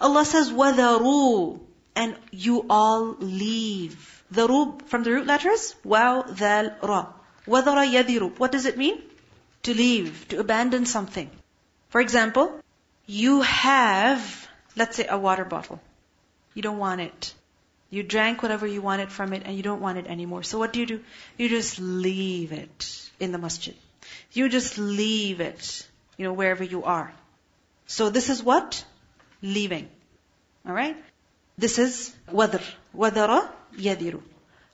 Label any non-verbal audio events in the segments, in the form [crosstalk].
Allah says, وَذَرُوا And you all leave. The root, from the root letters, wow, dhal, ra. وَذَرَ يَذِرُ What does it mean? To leave, to abandon something. For example, you have, let's say, a water bottle. You don't want it. You drank whatever you wanted from it and you don't want it anymore. So what do you do? You just leave it in the masjid. You just leave it, you know, wherever you are. So this is what? Leaving. Alright? This is wadr. Wadara yadiru.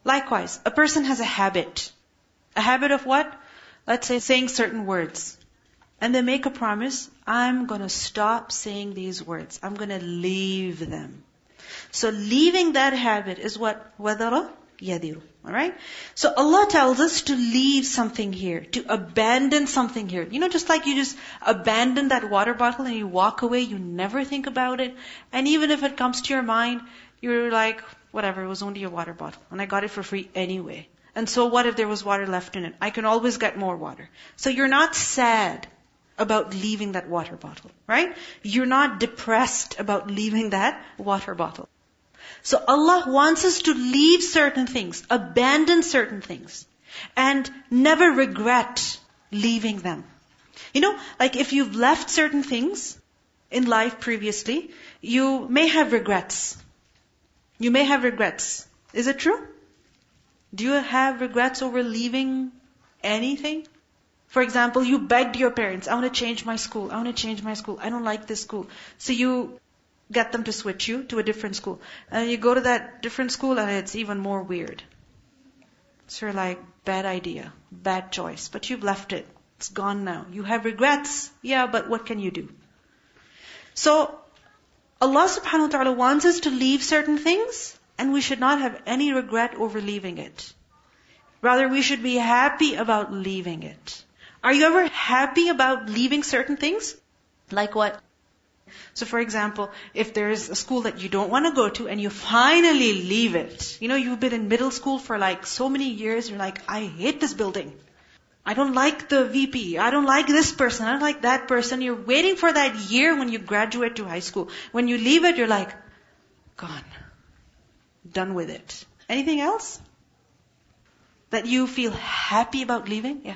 Likewise, a person has a habit. A habit of what? Let's say saying certain words. And they make a promise, I'm gonna stop saying these words. I'm gonna leave them. So leaving that habit is what? Wadara yadiru. Alright? So Allah tells us to leave something here, to abandon something here. You know, just like you just abandon that water bottle and you walk away, you never think about it. And even if it comes to your mind, you're like, whatever, it was only a water bottle. And I got it for free anyway. And so what if there was water left in it? I can always get more water. So you're not sad about leaving that water bottle, right? You're not depressed about leaving that water bottle. So Allah wants us to leave certain things, abandon certain things, and never regret leaving them. You know, like if you've left certain things in life previously, you may have regrets. You may have regrets. Is it true? Do you have regrets over leaving anything? For example, you begged your parents, I want to change my school, I want to change my school, I don't like this school. So you get them to switch you to a different school. And you go to that different school and it's even more weird. So you're like, bad idea, bad choice, but you've left it. It's gone now. You have regrets. Yeah, but what can you do? So, Allah subhanahu wa ta'ala wants us to leave certain things and we should not have any regret over leaving it. Rather, we should be happy about leaving it. Are you ever happy about leaving certain things? Like what? So for example, if there's a school that you don't want to go to and you finally leave it, you know, you've been in middle school for like so many years, you're like, I hate this building. I don't like the VP. I don't like this person. I don't like that person. You're waiting for that year when you graduate to high school. When you leave it, you're like, gone. Done with it. Anything else? That you feel happy about leaving? Yeah.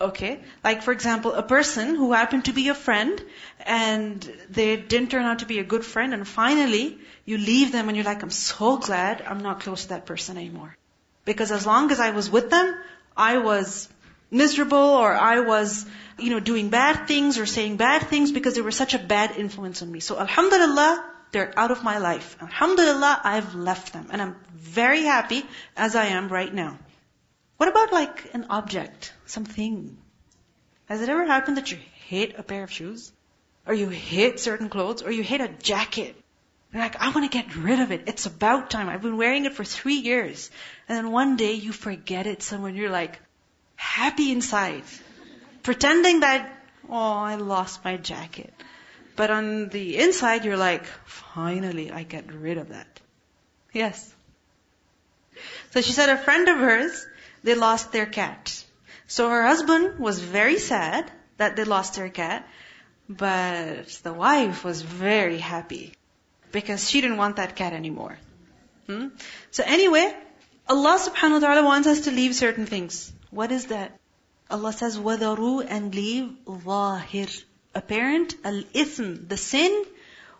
Okay. Like for example, a person who happened to be a friend and they didn't turn out to be a good friend and finally you leave them and you're like, I'm so glad I'm not close to that person anymore. Because as long as I was with them, I was miserable or I was, you know, doing bad things or saying bad things because they were such a bad influence on me. So alhamdulillah, they're out of my life. Alhamdulillah, I've left them. And I'm very happy as I am right now. What about like an object, something? Has it ever happened that you hate a pair of shoes? Or you hate certain clothes? Or you hate a jacket? You're like, I want to get rid of it. It's about time. I've been wearing it for three years. And then one day you forget it somewhere and you're like, happy inside. Pretending that, oh, I lost my jacket. But on the inside you're like, finally I get rid of that. Yes. So she said a friend of hers, they lost their cat. So her husband was very sad that they lost their cat, but the wife was very happy because she didn't want that cat anymore. Hmm? So anyway, Allah subhanahu wa ta'ala wants us to leave certain things. What is that? Allah says, وَذَرُوا and leave ظَاهِر. Apparent, al-ithm, the sin,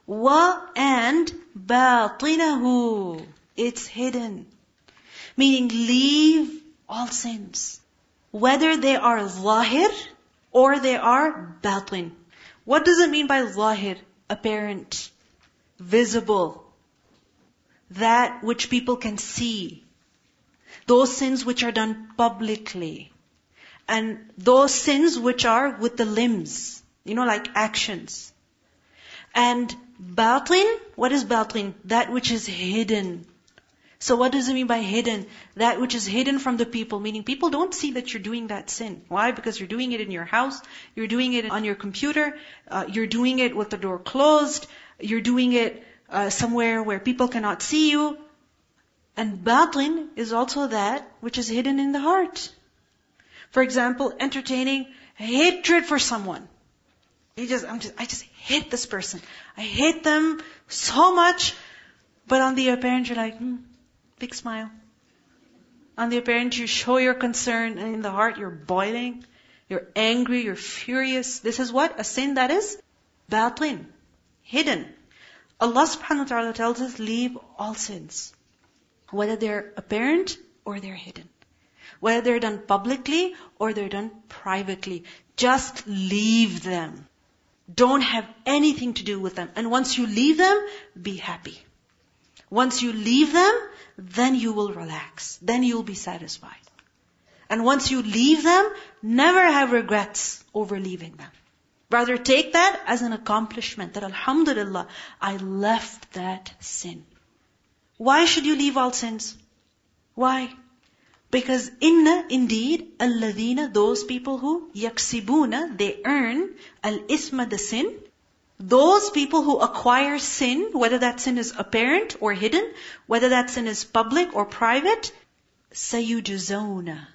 wa and بَاطِنَهُ. It's hidden. Meaning leave all sins. Whether they are zahir or they are batin. What does it mean by zahir? Apparent, visible, that which people can see. Those sins which are done publicly. And those sins which are with the limbs. You know, like actions. And batin, what is batin? That which is hidden. So what does it mean by hidden? That which is hidden from the people, meaning people don't see that you're doing that sin. Why? Because you're doing it in your house, you're doing it on your computer, uh, you're doing it with the door closed, you're doing it uh, somewhere where people cannot see you. And batin is also that which is hidden in the heart. For example, entertaining hatred for someone. You just, I'm just, I just hate this person. I hate them so much. But on the apparent, you're like, hmm, big smile. On the apparent, you show your concern, and in the heart, you're boiling. You're angry, you're furious. This is what? A sin that is batin, hidden. Allah subhanahu wa ta'ala tells us, leave all sins. Whether they're apparent or they're hidden. Whether they're done publicly or they're done privately. Just leave them. Don't have anything to do with them. And once you leave them, be happy. Once you leave them, then you will relax. Then you'll be satisfied. And once you leave them, never have regrets over leaving them. Rather take that as an accomplishment that Alhamdulillah, I left that sin. Why should you leave all sins? Why? Because inna, indeed, alladhina, those people who yaksibuna, they earn al-isma, the sin. Those people who acquire sin, whether that sin is apparent or hidden, whether that sin is public or private, sayujazona.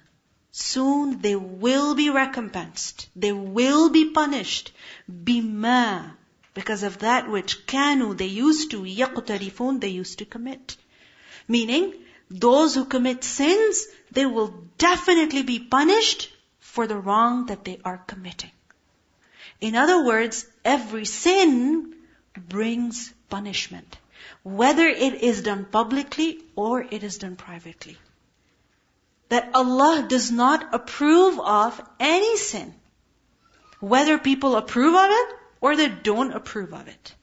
Soon they will be recompensed. They will be punished. Bima. Because of that which kanu, they used to, yaqtarifun, they used to commit. Meaning, those who commit sins, they will definitely be punished for the wrong that they are committing. In other words, every sin brings punishment. Whether it is done publicly or it is done privately. That Allah does not approve of any sin. Whether people approve of it or they don't approve of it.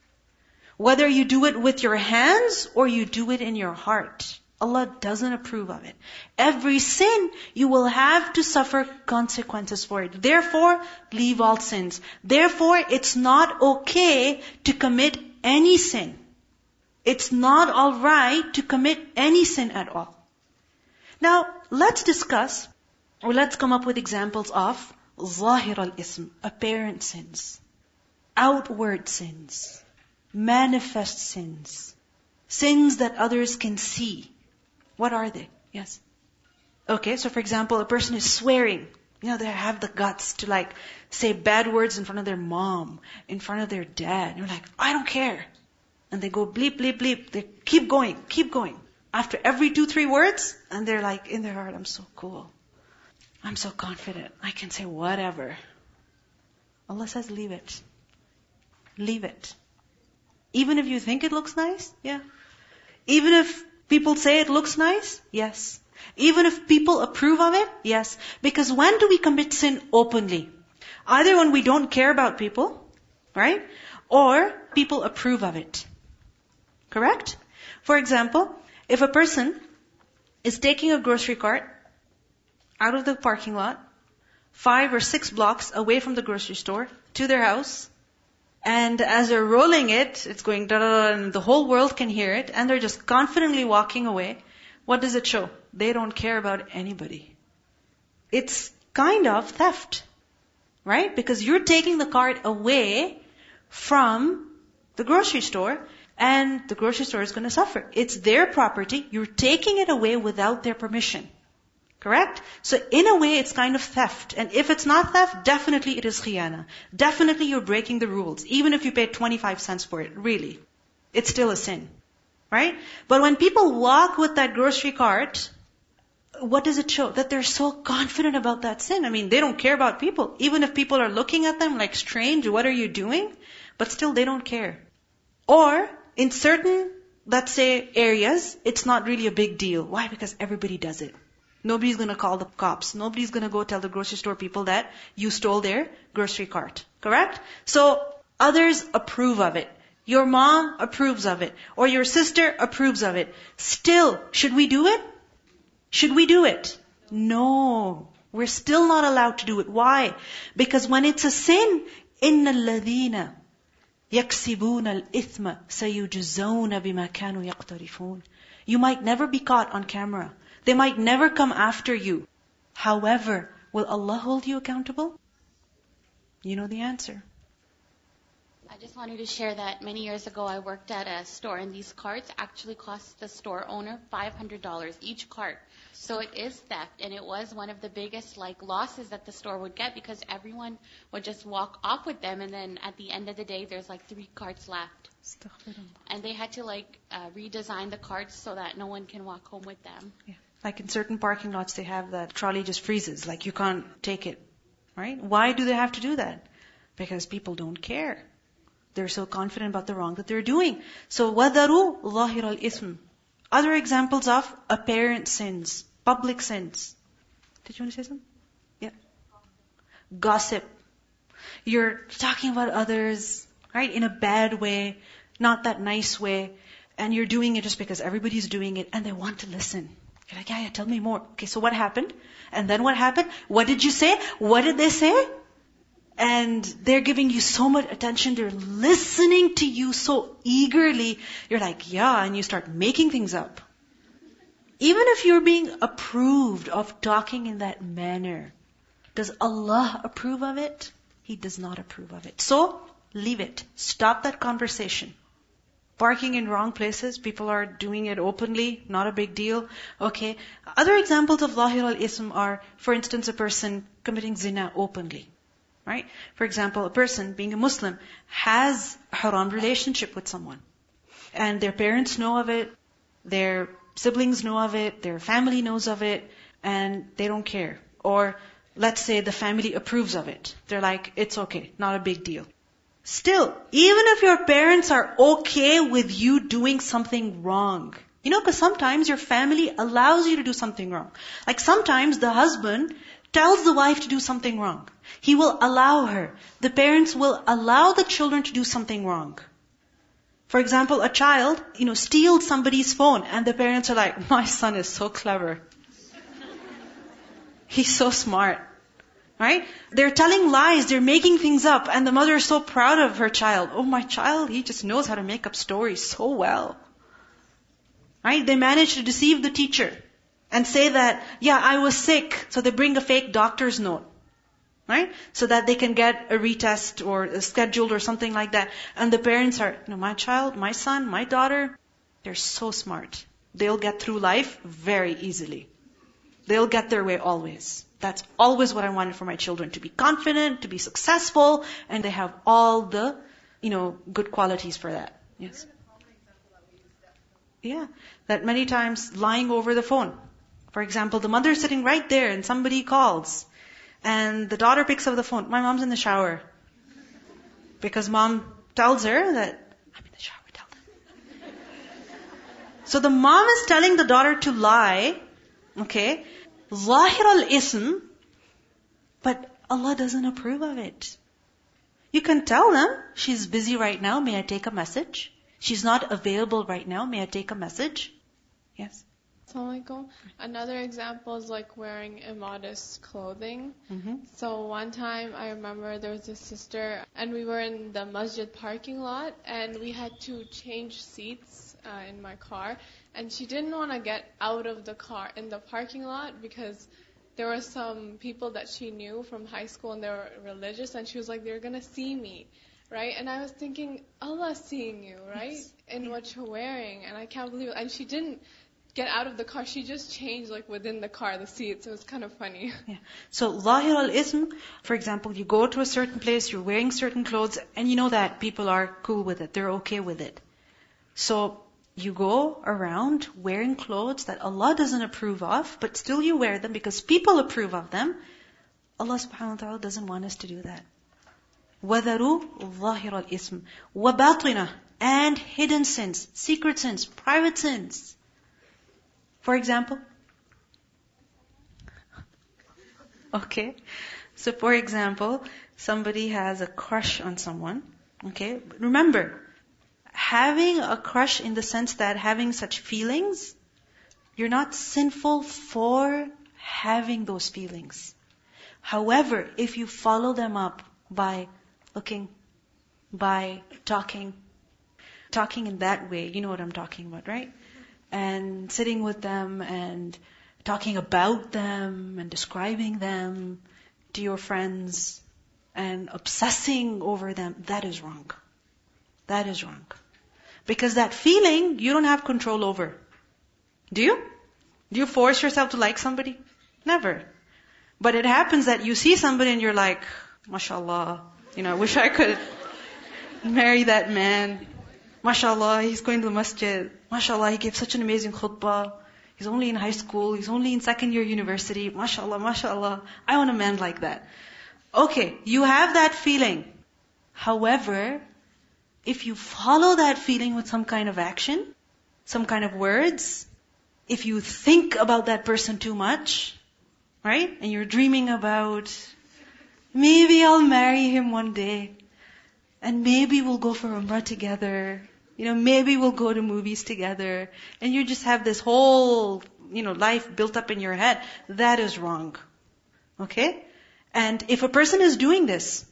Whether you do it with your hands or you do it in your heart. Allah doesn't approve of it. Every sin, you will have to suffer consequences for it. Therefore, leave all sins. Therefore, it's not okay to commit any sin. It's not alright to commit any sin at all. Now, let's discuss, or let's come up with examples of zahir al-ism, apparent sins, outward sins, manifest sins, sins that others can see, what are they? Yes. Okay, so for example, a person is swearing. You know, they have the guts to like say bad words in front of their mom, in front of their dad. You're like, I don't care. And they go bleep, bleep, bleep. They keep going, keep going. After every two, three words, and they're like, in their heart, I'm so cool. I'm so confident. I can say whatever. Allah says, leave it. Leave it. Even if you think it looks nice, yeah. Even if People say it looks nice? Yes. Even if people approve of it? Yes. Because when do we commit sin openly? Either when we don't care about people, right? Or people approve of it. Correct? For example, if a person is taking a grocery cart out of the parking lot, five or six blocks away from the grocery store, to their house, and as they're rolling it, it's going da da da, and the whole world can hear it, and they're just confidently walking away. What does it show? They don't care about anybody. It's kind of theft. Right? Because you're taking the cart away from the grocery store, and the grocery store is going to suffer. It's their property. You're taking it away without their permission. Correct? So in a way, it's kind of theft. And if it's not theft, definitely it is khiyana. Definitely you're breaking the rules. Even if you paid 25 cents for it, really. It's still a sin. Right? But when people walk with that grocery cart, what does it show? That they're so confident about that sin. I mean, they don't care about people. Even if people are looking at them like strange, what are you doing? But still they don't care. Or, in certain, let's say, areas, it's not really a big deal. Why? Because everybody does it. Nobody's gonna call the cops. Nobody's gonna go tell the grocery store people that you stole their grocery cart. Correct? So, others approve of it. Your mom approves of it. Or your sister approves of it. Still, should we do it? Should we do it? No. We're still not allowed to do it. Why? Because when it's a sin, إِنَّ الَّذِينَ يَكْسِبُونَ الْإِثْمَ سَيُجْزَوْنَ بِمَا كَانُوا يَقْتَرِفُونَ You might never be caught on camera. They might never come after you. However, will Allah hold you accountable? You know the answer. I just wanted to share that many years ago I worked at a store and these cards actually cost the store owner $500 each card. So it is theft and it was one of the biggest like losses that the store would get because everyone would just walk off with them and then at the end of the day there's like three cards left. And they had to like uh, redesign the cards so that no one can walk home with them. Yeah. Like in certain parking lots, they have that trolley just freezes, like you can't take it, right? Why do they have to do that? Because people don't care. They're so confident about the wrong that they're doing. So wadaru zahir al ism. Other examples of apparent sins, public sins. Did you want to say something? Yeah. Gossip. You're talking about others, right? In a bad way, not that nice way, and you're doing it just because everybody's doing it and they want to listen. You're like, yeah, yeah, tell me more. Okay, so what happened? And then what happened? What did you say? What did they say? and they're giving you so much attention, they're listening to you so eagerly, you're like, yeah, and you start making things up. Even if you're being approved of talking in that manner, does Allah approve of it? He does not approve of it. So, leave it. Stop that conversation. Parking in wrong places, people are doing it openly, not a big deal. Okay. Other examples of zahir al-ism are, for instance, a person committing zina openly. Right? For example, a person being a Muslim has a haram relationship with someone. And their parents know of it, their siblings know of it, their family knows of it, and they don't care. Or let's say the family approves of it. They're like, it's okay, not a big deal. Still, even if your parents are okay with you doing something wrong, you know, because sometimes your family allows you to do something wrong. Like sometimes the husband tells the wife to do something wrong. He will allow her. The parents will allow the children to do something wrong. For example, a child, you know, steals somebody's phone and the parents are like, my son is so clever. He's so smart. Right? They're telling lies, they're making things up, and the mother is so proud of her child. Oh, my child, he just knows how to make up stories so well. Right? They manage to deceive the teacher and say that, yeah, I was sick, so they bring a fake doctor's note. Right? So that they can get a retest or a scheduled or something like that. And the parents are, you know, my child, my son, my daughter, they're so smart. They'll get through life very easily. They'll get their way always. That's always what I wanted for my children, to be confident, to be successful, and they have all the, you know, good qualities for that. Yes. Yeah. That many times lying over the phone. For example, the mother is sitting right there and somebody calls. And the daughter picks up the phone. My mom's in the shower. Because mom tells her that, I'm in the shower, tell them. so the mom is telling the daughter to lie, okay, zahir al-ism, but Allah doesn't approve of it. You can tell them, she's busy right now, may I take a message? She's not available right now, may I take a message? Yes? Another example is like wearing immodest clothing. Mm-hmm. So one time I remember there was a sister and we were in the masjid parking lot and we had to change seats uh, in my car and she didn't want to get out of the car in the parking lot because there were some people that she knew from high school and they were religious and she was like they're going to see me right and i was thinking allah's seeing you right yes. in what mm-hmm. you're wearing and i can't believe it and she didn't get out of the car. She just changed like within the car, the seats. So it was kind of funny. Yeah. So zahir al-ism, for example, you go to a certain place, you're wearing certain clothes, and you know that people are cool with it. They're okay with it. So you go around wearing clothes that Allah doesn't approve of, but still you wear them because people approve of them. Allah subhanahu wa ta'ala doesn't want us to do that. وَذَرُوا ظَاهِرَ الْإِثْمِ وَبَاطِنَةً And hidden sins, secret sins, private sins. For example? [laughs] Okay. So for example, somebody has a crush on someone. Okay. Remember, having a crush in the sense that having such feelings, you're not sinful for having those feelings. However, if you follow them up by looking, by talking, talking in that way, you know what I'm talking about, right? and sitting with them and talking about them and describing them to your friends and obsessing over them, that is wrong. That is wrong. Because that feeling, you don't have control over. Do you? Do you force yourself to like somebody? Never. But it happens that you see somebody and you're like, mashallah, you know, I wish I could [laughs] marry that man. Mashallah, he's going to the masjid. Mashallah, he gave such an amazing khutbah. He's only in high school. He's only in second year university. Mashallah, mashallah. I want a man like that. Okay, you have that feeling. However, if you follow that feeling with some kind of action, some kind of words, if you think about that person too much, right? And you're dreaming about, maybe I'll marry him one day. And maybe we'll go for Umrah together. You know, maybe we'll go to movies together. And you just have this whole, you know, life built up in your head. That is wrong. Okay? And if a person is doing this,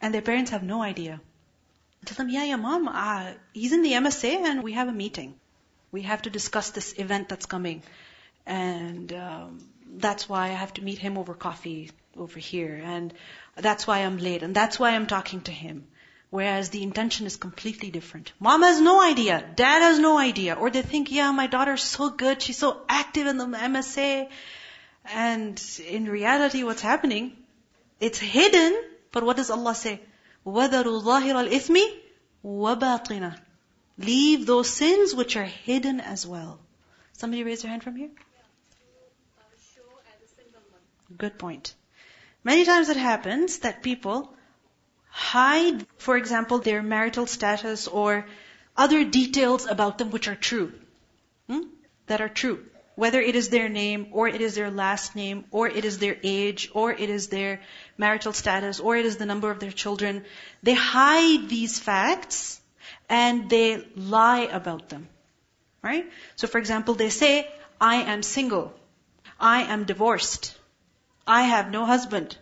and their parents have no idea, tell them, yeah, yeah, mom, uh, he's in the MSA and we have a meeting. We have to discuss this event that's coming. And um, that's why I have to meet him over coffee over here. And that's why I'm late. And that's why I'm talking to him. Whereas the intention is completely different. Mom has no idea. Dad has no idea. Or they think, yeah, my daughter's so good. She's so active in the MSA. And in reality, what's happening? It's hidden. But what does Allah say? وَذَرُوا ظَاهِرَ الْإِثْمِ وَبَاطِنَهُ Leave those sins which are hidden as well. Somebody raise their hand from here? Good point. Many times it happens that people hide, for example, their marital status or other details about them which are true. Hmm? That are true. Whether it is their name, or it is their last name, or it is their age, or it is their marital status, or it is the number of their children. They hide these facts and they lie about them. Right? So for example, they say, I am single. I am divorced. I have no husband.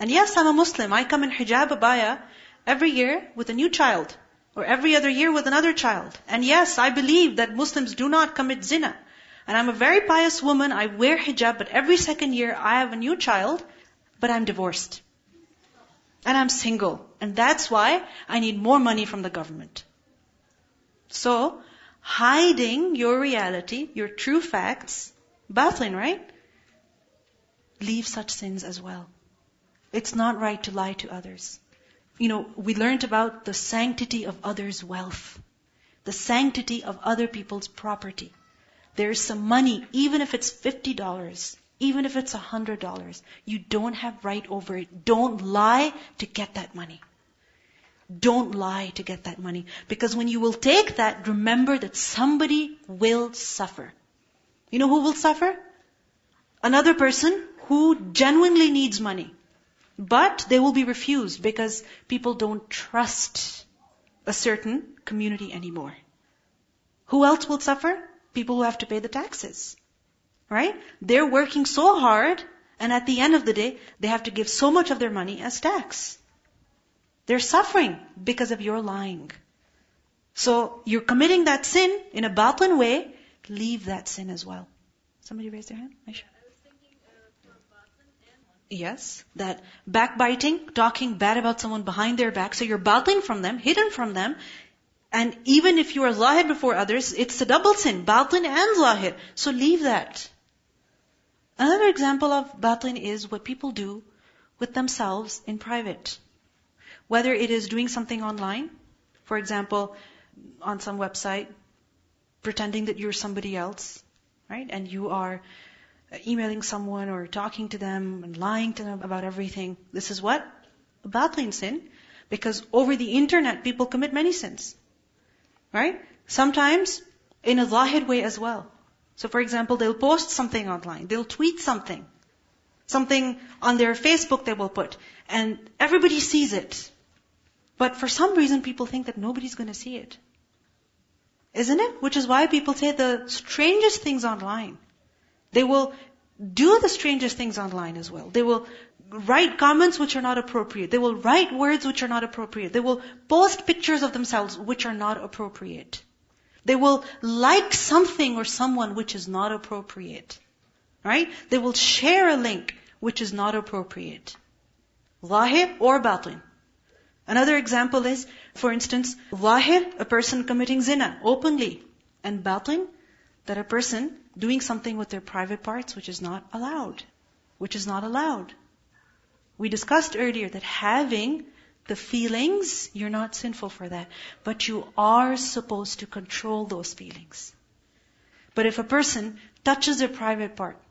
And yes, I'm a Muslim. I come in hijab abaya every year with a new child. Or every other year with another child. And yes, I believe that Muslims do not commit zina. And I'm a very pious woman. I wear hijab, but every second year I have a new child, but I'm divorced. And I'm single. And that's why I need more money from the government. So, hiding your reality, your true facts, batin, right? Leave such sins as well. It's not right to lie to others. You know, we learned about the sanctity of others' wealth, the sanctity of other people's property. There's some money, even if it's $50, even if it's $100, you don't have right over it. Don't lie to get that money. Don't lie to get that money. Because when you will take that, remember that somebody will suffer. You know who will suffer? Another person who genuinely needs money. But they will be refused because people don't trust a certain community anymore. Who else will suffer? People who have to pay the taxes. Right? They're working so hard and at the end of the day, they have to give so much of their money as tax. They're suffering because of your lying. So you're committing that sin in a batin way, leave that sin as well. Somebody raise their hand? Aisha. Yes, that backbiting, talking bad about someone behind their back, so you're battling from them, hidden from them, and even if you are zahir before others, it's a double sin, batin and zahir. So leave that. Another example of batin is what people do with themselves in private. Whether it is doing something online, for example, on some website, pretending that you're somebody else, right? And you are emailing someone or talking to them and lying to them about everything. This is what? A batin sin. Because over the internet, people commit many sins. Right? Sometimes in a zahir way as well. So for example, they'll post something online. They'll tweet something. Something on their Facebook they will put. And everybody sees it. But for some reason, people think that nobody's going to see it. Isn't it? Which is why people say the strangest things online. They will do the strangest things online as well. They will write comments which are not appropriate. They will write words which are not appropriate. They will post pictures of themselves which are not appropriate. They will like something or someone which is not appropriate. Right? They will share a link which is not appropriate. Zahir or batin. Another example is, for instance, zahir, a person committing zina openly, and batin, that a person doing something with their private parts which is not allowed. Which is not allowed. We discussed earlier that having the feelings, you're not sinful for that. But you are supposed to control those feelings. But if a person touches their private part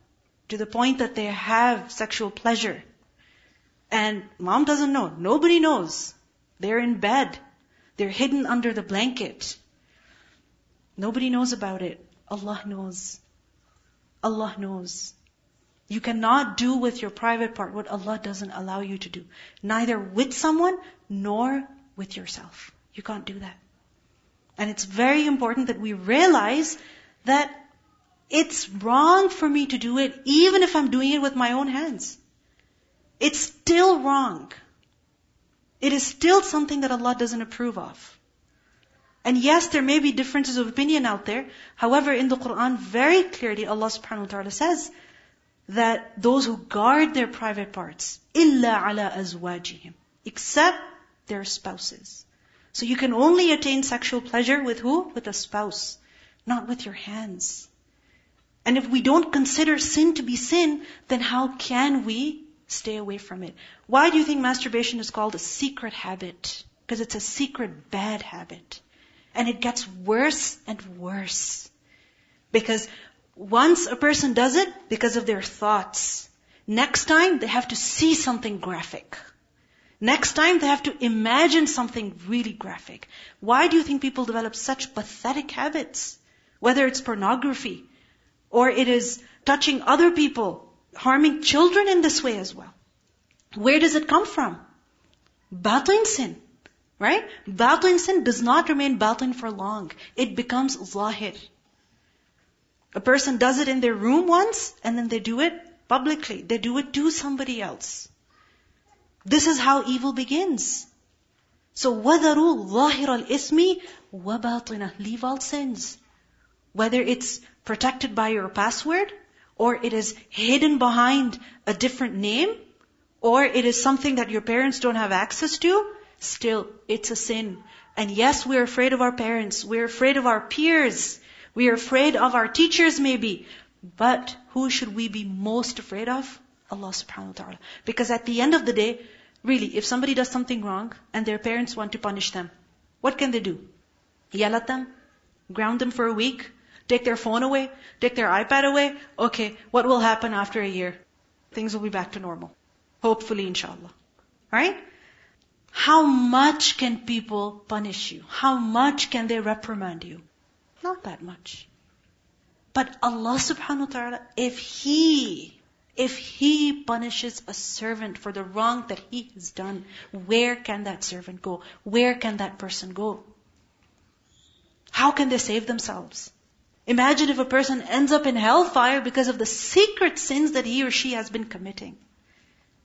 to the point that they have sexual pleasure, and mom doesn't know, nobody knows, they're in bed, they're hidden under the blanket, nobody knows about it, Allah knows. Allah knows. You cannot do with your private part what Allah doesn't allow you to do. Neither with someone nor with yourself. You can't do that. And it's very important that we realize that it's wrong for me to do it even if I'm doing it with my own hands. It's still wrong. It is still something that Allah doesn't approve of. And yes, there may be differences of opinion out there. However, in the Quran, very clearly Allah subhanahu wa ta'ala says that those who guard their private parts, illa ala azwajihim, except their spouses. So you can only attain sexual pleasure with who? With a spouse, not with your hands. And if we don't consider sin to be sin, then how can we stay away from it? Why do you think masturbation is called a secret habit? Because it's a secret bad habit. And it gets worse and worse. Because once a person does it, because of their thoughts, next time they have to see something graphic. Next time they have to imagine something really graphic. Why do you think people develop such pathetic habits? Whether it's pornography, or it is touching other people, harming children in this way as well. Where does it come from? Batin sin. Right? Batin sin does not remain batin for long. It becomes zahir. A person does it in their room once, and then they do it publicly. They do it to somebody else. This is how evil begins. So, وَذَرُوا ظَاهِرَ الْإِثْمِ وَبَاطِنَهُ Leave all sins. Whether it's protected by your password, or it is hidden behind a different name, or it is something that your parents don't have access to, still, it's a sin. And yes, we're afraid of our parents. We're afraid of our peers. We are afraid of our teachers maybe. But who should we be most afraid of? Allah subhanahu wa ta'ala. Because at the end of the day, really, if somebody does something wrong and their parents want to punish them, what can they do? Yell at them? Ground them for a week? Take their phone away? Take their iPad away? Okay, what will happen after a year? Things will be back to normal. Hopefully, inshallah. Right? How much can people punish you? How much can they reprimand you? Not that much. But Allah subhanahu wa ta'ala, if He, if He punishes a servant for the wrong that he has done, where can that servant go? Where can that person go? How can they save themselves? Imagine if a person ends up in hellfire because of the secret sins that he or she has been committing.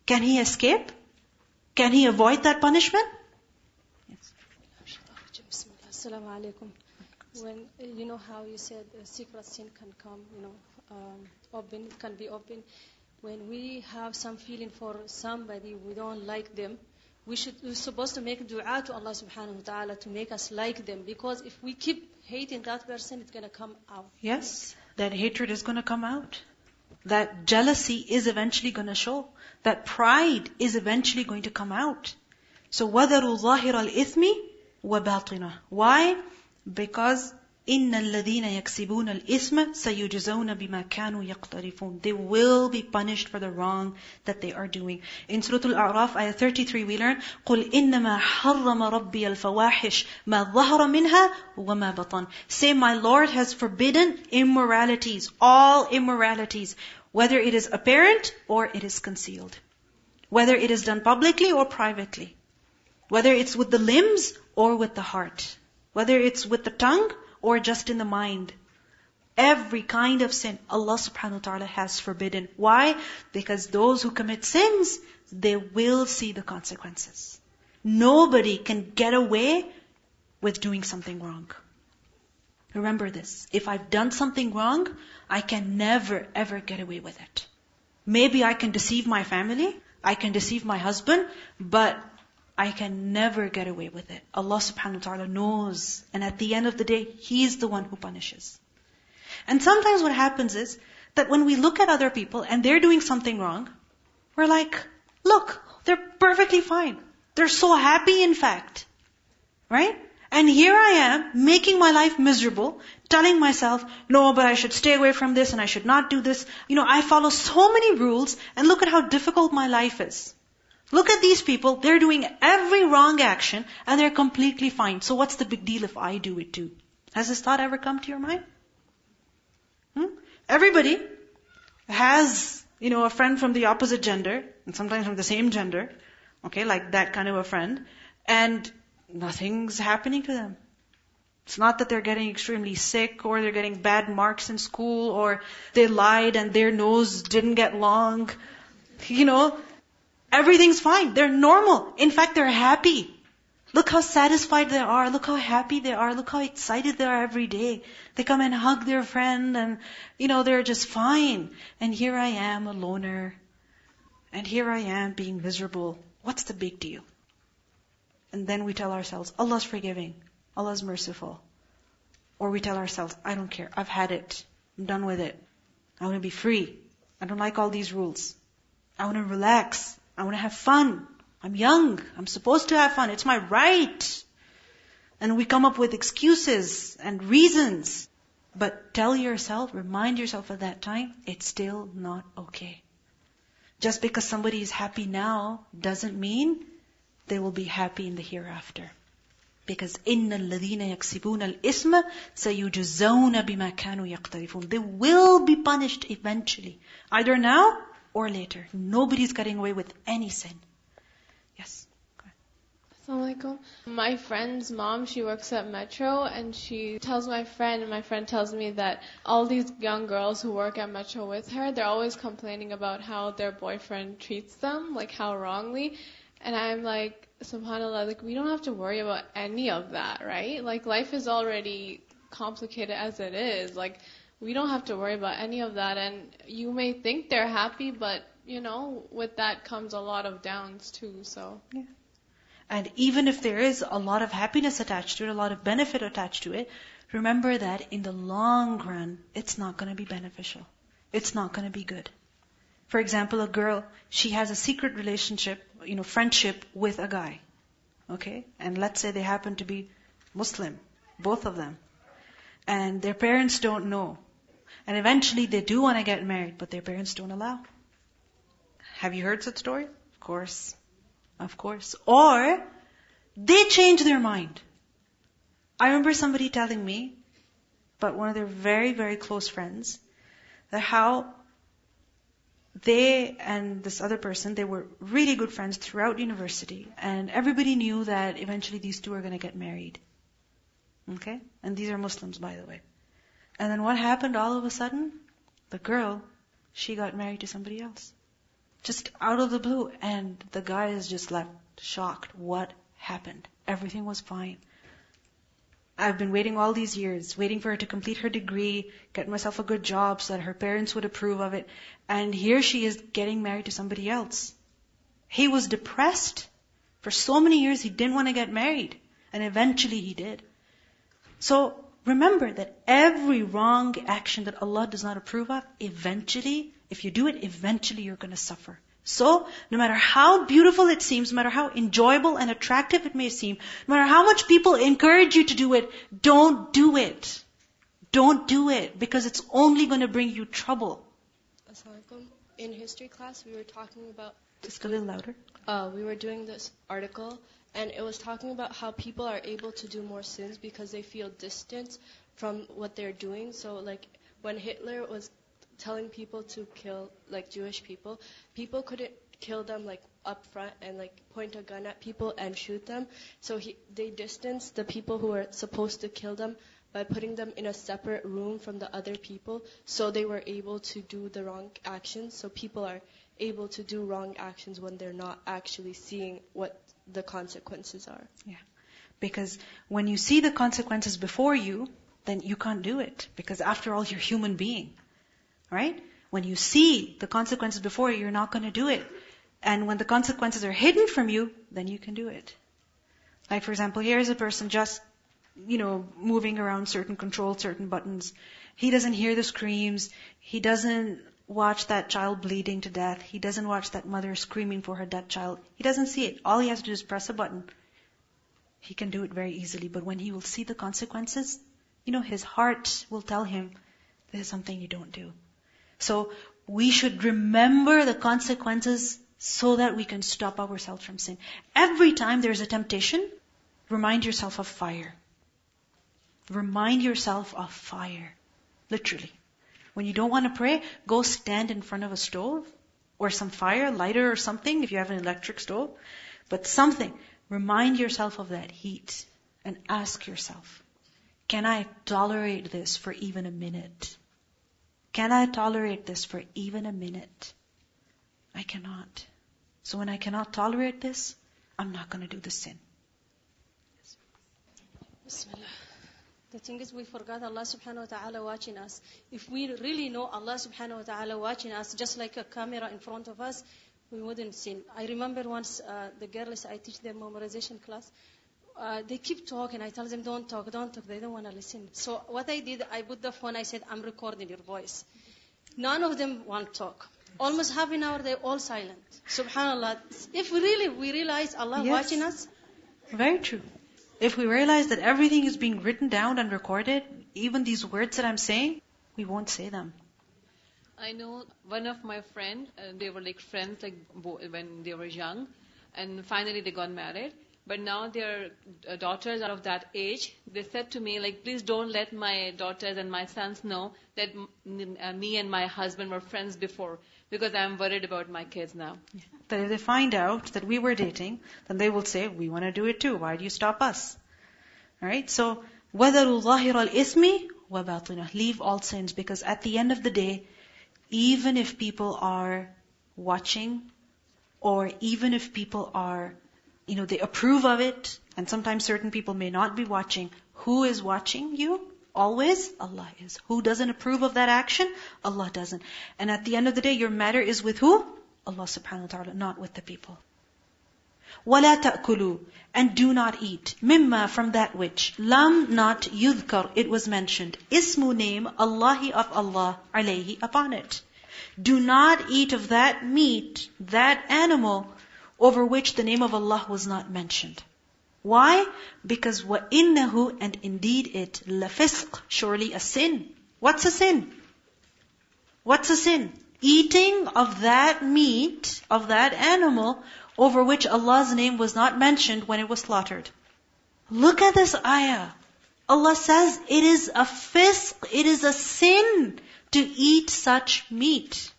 Can he escape? Can he avoid that punishment? Yes Assalamu alaikum. When you know how you said a secret sin can come, you know, um, open, it can be open. When we have some feeling for somebody, we don't like them. We should we're supposed to make dua to Allah subhanahu wa ta'ala to make us like them because if we keep hating that person, it's gonna come out. Yes, that hatred is gonna come out. That jealousy is eventually gonna show. That pride is eventually going to come out. So وَذَرُوا ظَاهِرَ الْإِثْمِ وَبَاطِنَهُ Why? Because إِنَّ الَّذِينَ يَكْسِبُونَ الْإِثْمَ سَيُجْزَوْنَ بِمَا كَانُوا يَقْتَرِفُونَ They will be punished for the wrong that they are doing. In Surah Al-A'raf, ayah 33, we learn, قُلْ إِنَّمَا حَرَّمَ رَبِّيَ الْفَوَاحِشِ مَا ظَهَرَ مِنْهَا وَمَا بَطَنَ Say, my Lord has forbidden immoralities, all immoralities, whether it is apparent or it is concealed. Whether it is done publicly or privately. Whether it's with the limbs or with the heart. Whether it's with the tongue or just in the mind. Every kind of sin, Allah subhanahu wa ta'ala has forbidden. Why? Because those who commit sins, they will see the consequences. Nobody can get away with doing something wrong. Remember this. If I've done something wrong, I can never ever get away with it. Maybe I can deceive my family, I can deceive my husband, but I can never get away with it. Allah subhanahu wa ta'ala knows. And at the end of the day, He's the one who punishes. And sometimes what happens is that when we look at other people and they're doing something wrong, we're like, look, they're perfectly fine. They're so happy in fact. Right? And here I am, making my life miserable, telling myself, no, but I should stay away from this and I should not do this. You know, I follow so many rules and look at how difficult my life is. Look at these people, they're doing every wrong action and they're completely fine. So what's the big deal if I do it too? Has this thought ever come to your mind? Hmm? Everybody has, you know, a friend from the opposite gender and sometimes from the same gender. Okay, like that kind of a friend. And nothing's happening to them. It's not that they're getting extremely sick or they're getting bad marks in school or they lied and their nose didn't get long. You know, everything's fine. They're normal. In fact, they're happy. Look how satisfied they are. Look how happy they are. Look how excited they are every day. They come and hug their friend and, you know, they're just fine. And here I am, a loner. And here I am being miserable. What's the big deal? And then we tell ourselves, Allah's forgiving. Allah's merciful. Or we tell ourselves, I don't care. I've had it. I'm done with it. I want to be free. I don't like all these rules. I want to relax. I want to have fun. I'm young. I'm supposed to have fun. It's my right. And we come up with excuses and reasons. But tell yourself, remind yourself at that time, it's still not okay. Just because somebody is happy now doesn't mean they will be happy in the hereafter. Because إِنَّ الَّذِينَ يَكْسِبُونَ الْإِثْمَ سَيُجْزَوْنَ بِمَا كَانُوا يَقْتَرِفُونَ They will be punished eventually. Either now or later. Nobody's getting away with any sin. Yes. Assalamualaikum. My friend's mom, she works at Metro and she tells my friend and my friend tells me that all these young girls who work at Metro with her, they're always complaining about how their boyfriend treats them, like how wrongly. And I'm like, subhanAllah, like we don't have to worry about any of that, right? Like life is already complicated as it is. Like we don't have to worry about any of that. And you may think they're happy, but you know, with that comes a lot of downs too, so. Yeah. And even if there is a lot of happiness attached to it, a lot of benefit attached to it, remember that in the long run, it's not going to be beneficial. It's not going to be good. For example, a girl, she has a secret relationship, you know, friendship with a guy. Okay? And let's say they happen to be Muslim, both of them. And their parents don't know. And eventually they do want to get married, but their parents don't allow. Have you heard such a story? Of course. Of course. Or they change their mind. I remember somebody telling me, but one of their very, very close friends, that how they and this other person, they were really good friends throughout university, and everybody knew that eventually these two are going to get married. Okay? And these are Muslims, by the way. And then what happened all of a sudden? The girl, she got married to somebody else. Just out of the blue. And the guy is just left shocked. What happened? Everything was fine. I've been waiting all these years, waiting for her to complete her degree, get myself a good job so that her parents would approve of it. And here she is getting married to somebody else. He was depressed. For so many years he didn't want to get married. And eventually he did. So remember that every wrong action that Allah does not approve of, eventually, if you do it, eventually you're going to suffer. So, no matter how beautiful it seems, no matter how enjoyable and attractive it may seem, no matter how much people encourage you to do it, don't do it. Don't do it because it's only going to bring you trouble. In history class, we were talking about. Just a little louder. Uh, we were doing this article, and it was talking about how people are able to do more sins because they feel distance from what they're doing. So, like when Hitler was telling people to kill like Jewish people, people couldn't kill them like up front and like point a gun at people and shoot them. So he they distanced the people who were supposed to kill them by putting them in a separate room from the other people so they were able to do the wrong actions. So people are able to do wrong actions when they're not actually seeing what the consequences are. Yeah. Because when you see the consequences before you, then you can't do it. Because after all, you're human being. Right? When you see the consequences before you, you're not going to do it. And when the consequences are hidden from you, then you can do it. Like for example, here is a person just, you know, moving around certain controls, certain buttons. He doesn't hear the screams. He doesn't watch that child bleeding to death. He doesn't watch that mother screaming for her dead child. He doesn't see it. All he has to do is press a button. He can do it very easily. But when he will see the consequences, you know, his heart will tell him, this is something you don't do. So we should remember the consequences so that we can stop ourselves from sin. Every time there's a temptation, remind yourself of fire. Remind yourself of fire. Literally. When you don't want to pray, go stand in front of a stove or some fire, lighter or something if you have an electric stove. But something. Remind yourself of that heat and ask yourself, can I tolerate this for even a minute? Can I tolerate this for even a minute? I cannot. So when I cannot tolerate this, I'm not going to do the sin. Bismillah. The thing is, we forgot Allah subhanahu wa ta'ala watching us. If we really know Allah subhanahu wa ta'ala watching us, just like a camera in front of us, we wouldn't sin. I remember once uh, the girls, I teach them memorization class, uh, they keep talking. I tell them, don't talk, don't talk. They don't want to listen. So what I did, I put the phone, I said, I'm recording your voice. None of them want to talk. Almost half an hour, they're all silent. Subhanallah. If really, we realize Allah Yes. watching us, Very true. If we realize that everything is being written down and recorded, even these words that I'm saying, we won't say them. I know one of my friend, uh, they were like friends like when they were young, and finally they got married. But now their uh, daughters are of that age. They said to me like, please don't let my daughters and my sons know that uh, me and my husband were friends before, because I'm worried about my kids now. That if they find out that we were dating, then they will say, we want to do it too. Why do you stop us? Alright? So, وَذَرُوا ظَاهِرَ الْإِثْمِ وَبَاطِنَهُ Leave all sins because at the end of the day, even if people are watching, or even if people are, you know, they approve of it, and sometimes certain people may not be watching, who is watching you? Always, Allah is. Who doesn't approve of that action? Allah doesn't. And at the end of the day, your matter is with who? Allah subhanahu wa ta'ala, not with the people. وَلَا تَأْكُلُوا And do not eat. مِمَّا from that which. Lam not yudhkar. It was mentioned. Ismu name, Allahi of Allah, alayhi upon it. Do not eat of that meat, that animal, over which the name of Allah was not mentioned. Why? Because وَإِنَّهُ and indeed it, لَفِسْقٌ Surely a sin. What's a sin? What's a sin? Eating of that meat, of that animal, over which Allah's name was not mentioned when it was slaughtered. Look at this ayah. Allah says it is a fisq, it is a sin to eat such meat.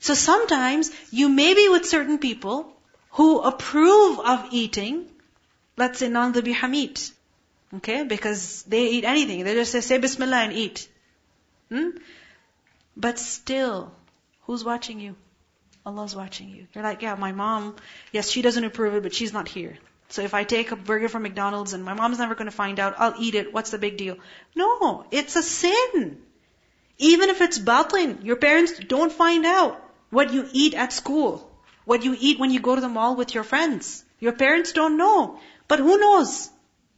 So sometimes you may be with certain people who approve of eating, let's say non-dhabiha meat. Okay? Because they eat anything. They just say, say Bismillah and eat. Hmm? But still, who's watching you? Allah's watching you. You're like, yeah, my mom, yes, she doesn't approve it, but she's not here. So if I take a burger from McDonald's and my mom's never going to find out, I'll eat it. What's the big deal? No, it's a sin. Even if it's batin, your parents don't find out what you eat at school, what you eat when you go to the mall with your friends. Your parents don't know. But who knows?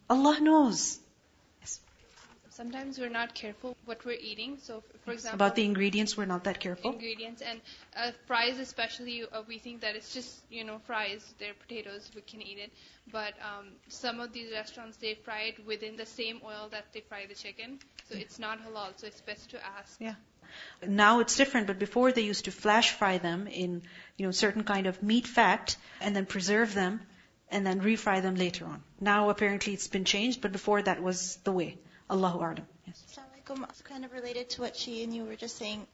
Allah knows. Sometimes we're not careful what we're eating. So, for example, About the ingredients, we're not that careful. ingredients and uh, fries, especially, uh, we think that it's just you know fries. They're potatoes. We can eat it. But um, some of these restaurants they fry it within the same oil that they fry the chicken, so it's not halal. So it's best to ask. Yeah. Now it's different, but before they used to flash fry them in, you know, certain kind of meat fat and then preserve them and then refry them later on. Now apparently it's been changed, but before that was the way. Allahu A'lam. Yes. Kind of related to what she and you were just saying.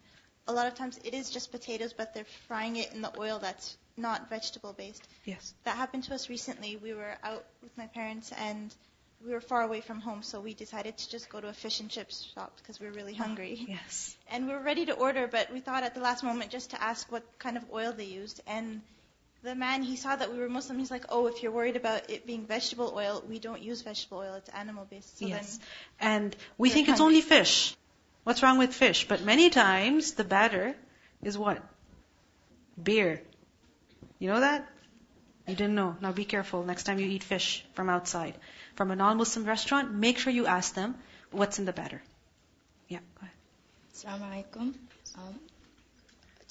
A lot of times it is just potatoes, but they're frying it in the oil that's not vegetable based. Yes. That happened to us recently. We were out with my parents and we were far away from home, so we decided to just go to a fish and chips shop because we were really ah, hungry. Yes. And we were ready to order, but we thought at the last moment just to ask what kind of oil they used. And the man, he saw that we were Muslim. He's like, oh, if you're worried about it being vegetable oil, we don't use vegetable oil. It's animal based. So yes. And we We're think it's only fish. What's wrong with fish? But many times the batter is what? Beer. You know that? You didn't know. Now be careful next time you eat fish from outside. From a non-Muslim restaurant, make sure you ask them what's in the batter. Yeah, go ahead. Assalamu alaikum. Um,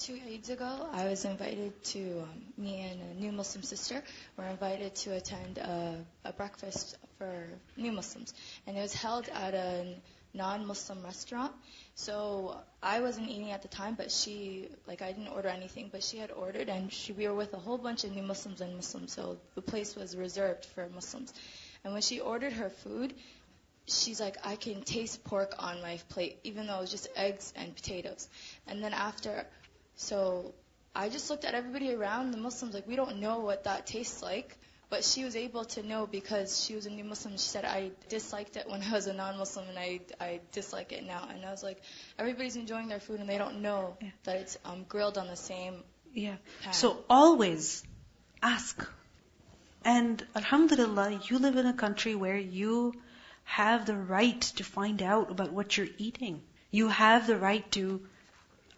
two Eids ago, I was invited to, um, me and a new Muslim sister were invited to attend a, a breakfast for new Muslims. And it was held at a non-Muslim restaurant. So I wasn't eating at the time, but she, like I didn't order anything, but she had ordered and she, we were with a whole bunch of new Muslims and Muslims. So the place was reserved for Muslims. And when she ordered her food, she's like, I can taste pork on my plate, even though it was just eggs and potatoes. And then after, so I just looked at everybody around, the Muslims, like, we don't know what that tastes like. But she was able to know because she was a new Muslim. She said, I disliked it when I was a non-Muslim and I, I dislike it now. And I was like, everybody's enjoying their food and they don't know Yeah. that it's um, grilled on the same Yeah. pan. So always ask. And Alhamdulillah, you live in a country where you have the right to find out about what you're eating. You have the right to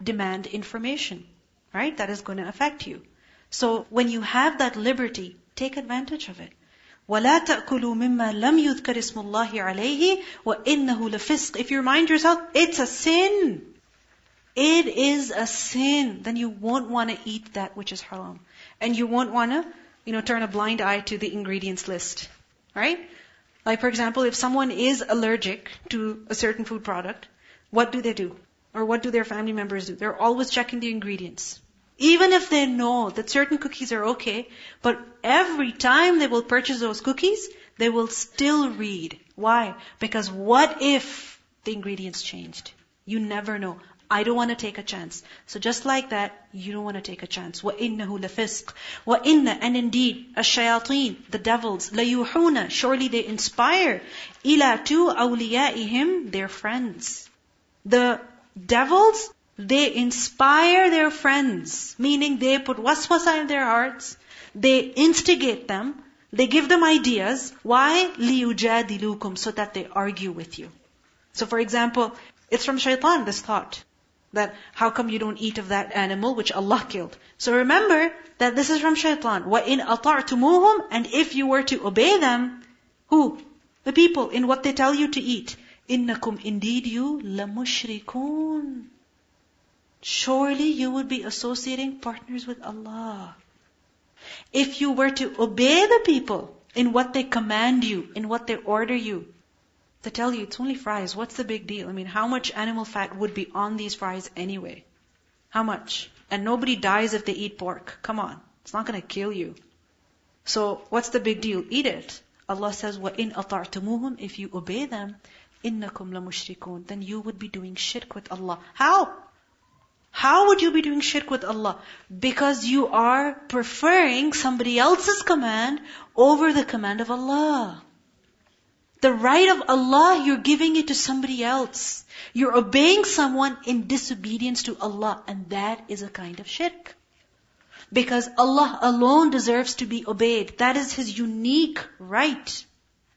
demand information, right? That is going to affect you. So when you have that liberty, take advantage of it. وَلَا تَأْكُلُوا مِمَّا لَمْ يُذْكَرِ اسْمُ اللَّهِ عَلَيْهِ وَإِنَّهُ لَفِسْقٌ If you remind yourself, it's a sin. It is a sin. Then you won't want to eat that which is haram. And you won't want to, you know, turn a blind eye to the ingredients list. Right? Like for example, if someone is allergic to a certain food product, what do they do? Or what do their family members do? They're always checking the ingredients. Even if they know that certain cookies are okay, but every time they will purchase those cookies, they will still read. Why? Because what if the ingredients changed? You never know. I don't want to take a chance. So just like that, you don't want to take a chance. وَإِنَّهُ لَفِسْقٌ وَإِنَّ And indeed, الشَّيَاطِينَ, the devils, لَيُوحُونَ Surely they inspire إِلَى to أَوْلِيَائِهِمْ Their friends. The devils, they inspire their friends, meaning they put waswasa in their hearts, they instigate them, they give them ideas. Why? لِيُجَادِلُوكُمْ So that they argue with you. So for example, it's from shaitan, this thought. That how come you don't eat of that animal which Allah killed? So remember that this is from shaitan. وَإِنْ أَطَعْتُمُوهُمْ And if you were to obey them, who? The people, in what they tell you to eat. إِنَّكُمْ Indeed you, لَمُشْرِكُونَ Surely you would be associating partners with Allah. If you were to obey the people in what they command you, in what they order you, they tell you it's only fries. What's the big deal? I mean, how much animal fat would be on these fries anyway? How much? And nobody dies if they eat pork. Come on. It's not going to kill you. So, what's the big deal? Eat it. Allah says, وَإِنْ أَطَعْتُمُوهُمْ If you obey them, إِنَّكُمْ لَمُشْرِكُونَ Then you would be doing shirk with Allah. How? How would you be doing shirk with Allah? Because you are preferring somebody else's command over the command of Allah. The right of Allah, you're giving it to somebody else. You're obeying someone in disobedience to Allah, and that is a kind of shirk. Because Allah alone deserves to be obeyed. That is His unique right.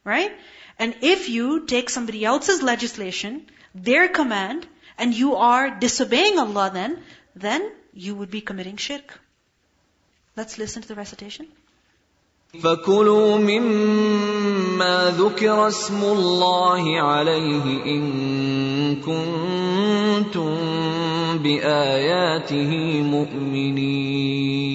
Right? And if you take somebody else's legislation, their command, and you are disobeying Allah then, then you would be committing shirk. Let's listen to the recitation. فكلوا مما ذكر اسم الله عليه إن كنتم بآياته مؤمنين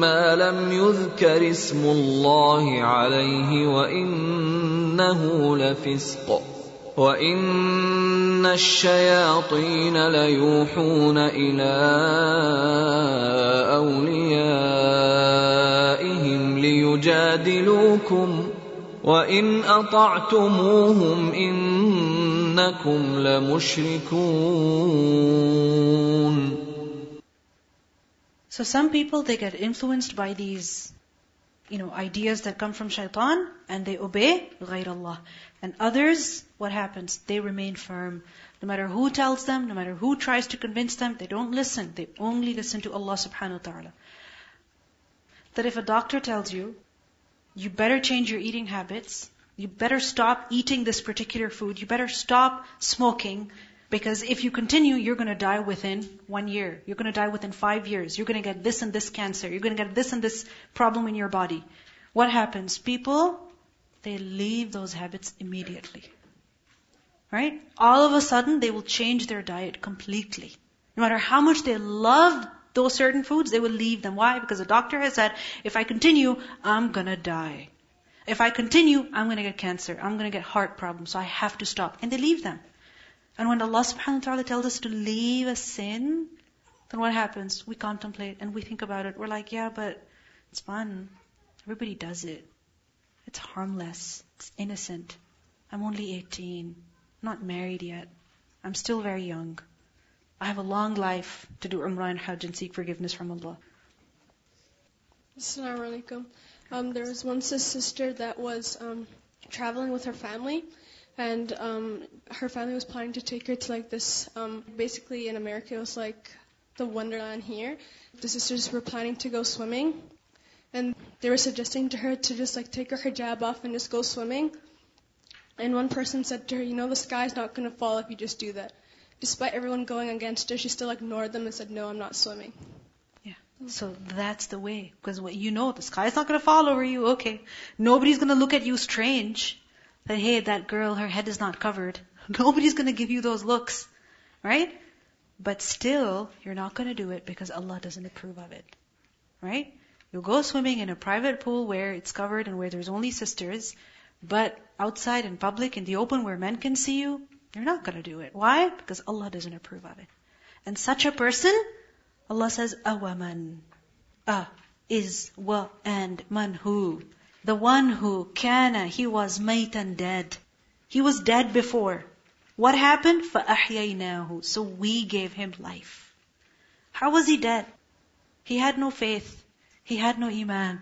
ما لم يذكر اسم الله عليه وانه لفسق وان الشياطين ليوحون إلى اوليائهم ليجادلوكم وان اطعتموهم انكم لمشركون So some people, they get influenced by these, you know, ideas that come from shaitan and they obey غير Allah. And others, what happens? They remain firm. No matter who tells them, no matter who tries to convince them, they don't listen. They only listen to Allah subhanahu wa ta'ala. That if a doctor tells you, you better change your eating habits, you better stop eating this particular food, you better stop smoking, because if you continue, you're going to die within one year. You're going to die within five years. You're going to get this and this cancer. You're going to get this and this problem in your body. What happens? People, they leave those habits immediately. Right? All of a sudden, they will change their diet completely. No matter how much they love those certain foods, they will leave them. Why? Because the doctor has said, if I continue, I'm gonna die. If I continue, I'm gonna get cancer. I'm gonna get heart problems. So I have to stop. And they leave them. And when Allah subhanahu wa ta'ala tells us to leave a sin, then what happens? We contemplate and we think about it. We're like, yeah, but it's fun. Everybody does it. It's harmless. It's innocent. I'm only 18. I'm not married yet. I'm still very young. I have a long life to do Umrah and Hajj and seek forgiveness from Allah. Assalamu alaikum. Um, there was once a sister that was um, traveling with her family, and um, her family was planning to take her to like this. Um, basically, in America, it was like the Wonderland here. The sisters were planning to go swimming, and they were suggesting to her to just like take her hijab off and just go swimming. And one person said to her, "You know, the sky's not going to fall if you just do that." Despite everyone going against her, she still ignored them and said, "No, I'm not swimming." Yeah. So that's the way. Because you know, the sky's not going to fall over you. Okay. Nobody's going to look at you strange. That, hey, that girl, her head is not covered. [laughs] Nobody's to give you those looks. Right? But still, you're not to do it because Allah doesn't approve of it. Right? You'll go swimming in a private pool where it's covered and where there's only sisters. But outside in public, in the open where men can see you, you're not to do it. Why? Because Allah doesn't approve of it. And such a person, Allah says, awaman. Ah, is, wa, and man who. The one who, kana, he was and dead. He was dead before. What happened? فَأَحْيَيْنَاهُ So we gave him life. How was he dead? He had no faith. He had no iman.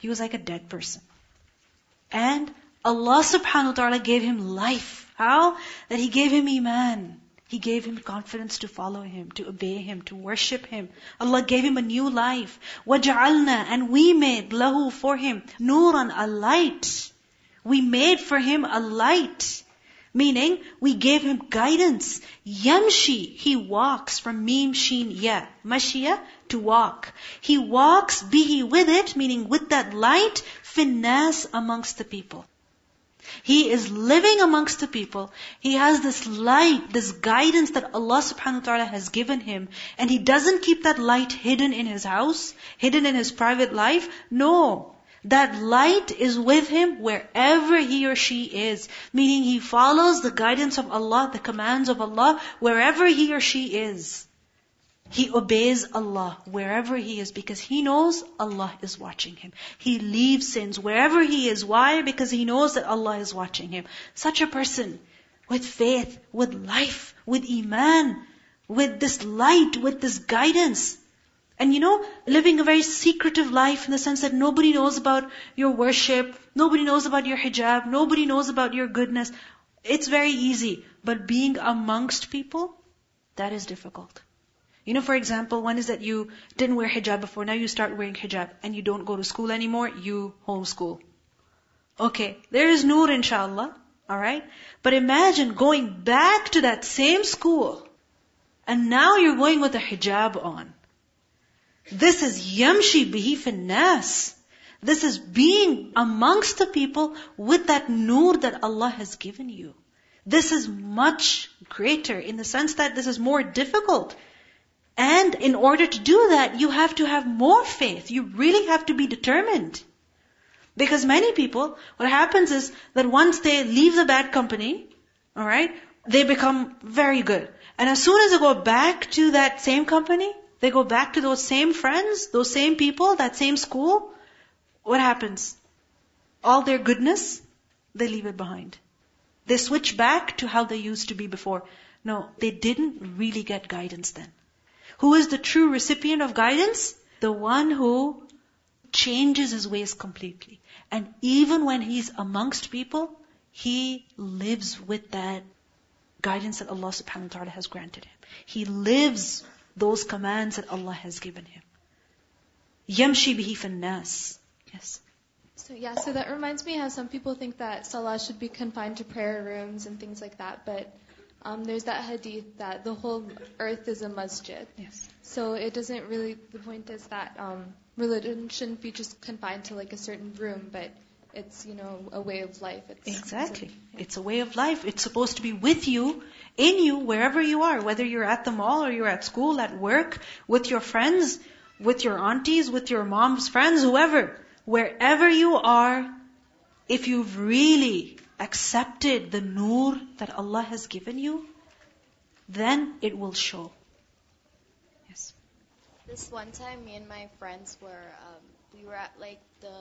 He was like a dead person. And Allah subhanahu wa ta'ala gave him life. How? That He gave him iman. He gave him confidence to follow Him, to obey Him, to worship Him. Allah gave him a new life. وَجَعَلْنَا And we made lahu for him nuran A light. We made for him a light. Meaning, we gave him guidance. Yamshi, he walks from mim, shin ya. mashia to walk. He walks, be he with it, meaning with that light, finnas amongst the people. He is living amongst the people. He has this light, this guidance that Allah subhanahu wa ta'ala has given him. And he doesn't keep that light hidden in his house, hidden in his private life. No. That light is with him wherever he or she is. Meaning he follows the guidance of Allah, the commands of Allah, wherever he or she is. He obeys Allah wherever he is because he knows Allah is watching him. He leaves sins wherever he is. Why? Because he knows that Allah is watching him. Such a person with faith, with life, with iman, with this light, with this guidance. And you know, living a very secretive life in the sense that nobody knows about your worship, nobody knows about your hijab, nobody knows about your goodness. It's very easy. But being amongst people, that is difficult. You know, for example, one is that you didn't wear hijab before, now you start wearing hijab, and you don't go to school anymore, you homeschool. Okay, there is nur inshallah, alright? But imagine going back to that same school, and now you're going with a hijab on. This is yamshi bihi finnas. This is being amongst the people with that nur that Allah has given you. This is much greater in the sense that this is more difficult. And in order to do that, you have to have more faith. You really have to be determined. Because many people, what happens is that once they leave the bad company, alright, they become very good. And as soon as they go back to that same company, they go back to those same friends, those same people, that same school, what happens? All their goodness, they leave it behind. They switch back to how they used to be before. No, they didn't really get guidance then. Who is the true recipient of guidance? The one who changes his ways completely. And even when he's amongst people, he lives with that guidance that Allah subhanahu wa ta'ala has granted him. He lives those commands that Allah has given him. Yamshi bihi finnas. Yes. So yeah, so that reminds me how some people think that salah should be confined to prayer rooms and things like that, but um, there's that hadith that the whole earth is a masjid. Yes. So it doesn't really. The point is that um, religion shouldn't be just confined to like a certain room, but it's you know a way of life. It's, Exactly. It's a way of life. It's supposed to be with you, in you, wherever you are, whether you're at the mall or you're at school, at work, with your friends, with your aunties, with your mom's friends, whoever. Wherever you are, if you've really accepted the nur that Allah has given you, then it will show. Yes. This one time, me and my friends were, um, we were at like the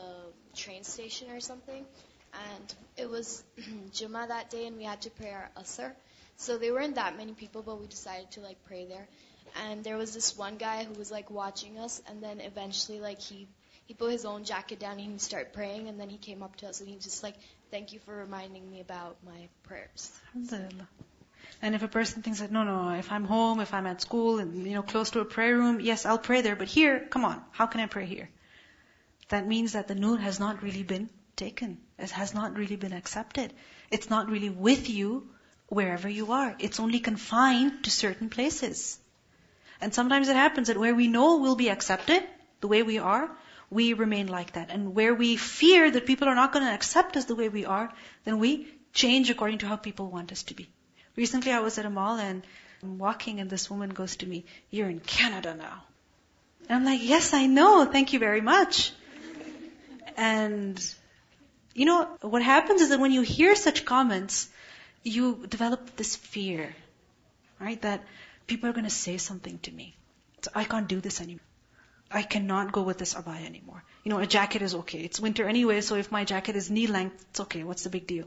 train station or something, and it was [clears throat] Jummah that day, and we had to pray our Asr. So there weren't that many people, but we decided to like pray there. And there was this one guy who was like watching us, and then eventually like he he put his own jacket down and he started praying, and then he came up to us and he just like, "Thank you for reminding me about my prayers." And if a person thinks that, no, no, if I'm home, if I'm at school, and, you know, close to a prayer room, yes, I'll pray there, but here, come on, how can I pray here? That means that the nur has not really been taken. It has not really been accepted. It's not really with you wherever you are. It's only confined to certain places. And sometimes it happens that where we know we'll be accepted, the way we are, we remain like that. And where we fear that people are not going to accept us the way we are, then we change according to how people want us to be. Recently I was at a mall and I'm walking and this woman goes to me, you're in Canada now. And I'm like, yes, I know. Thank you very much. And, you know, what happens is that when you hear such comments, you develop this fear, right? That people are going to say something to me. So I can't do this anymore. I cannot go with this abaya anymore. You know, a jacket is okay. It's winter anyway, so if my jacket is knee length, it's okay. What's the big deal?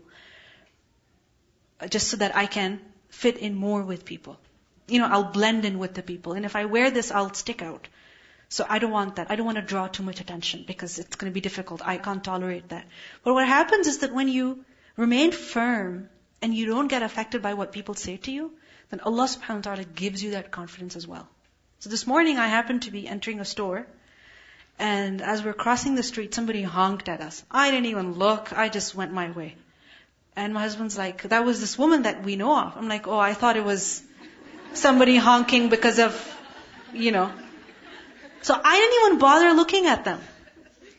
Uh, Just so that I can fit in more with people. You know, I'll blend in with the people. And if I wear this, I'll stick out. So I don't want that. I don't want to draw too much attention because it's going to be difficult. I can't tolerate that. But what happens is that when you remain firm and you don't get affected by what people say to you, then Allah subhanahu wa ta'ala gives you that confidence as well. So this morning I happened to be entering a store and as we're crossing the street, somebody honked at us. I didn't even look. I just went my way. And my husband's like, that was this woman that we know of. I'm like, oh, I thought it was somebody honking because of, you know. So I didn't even bother looking at them.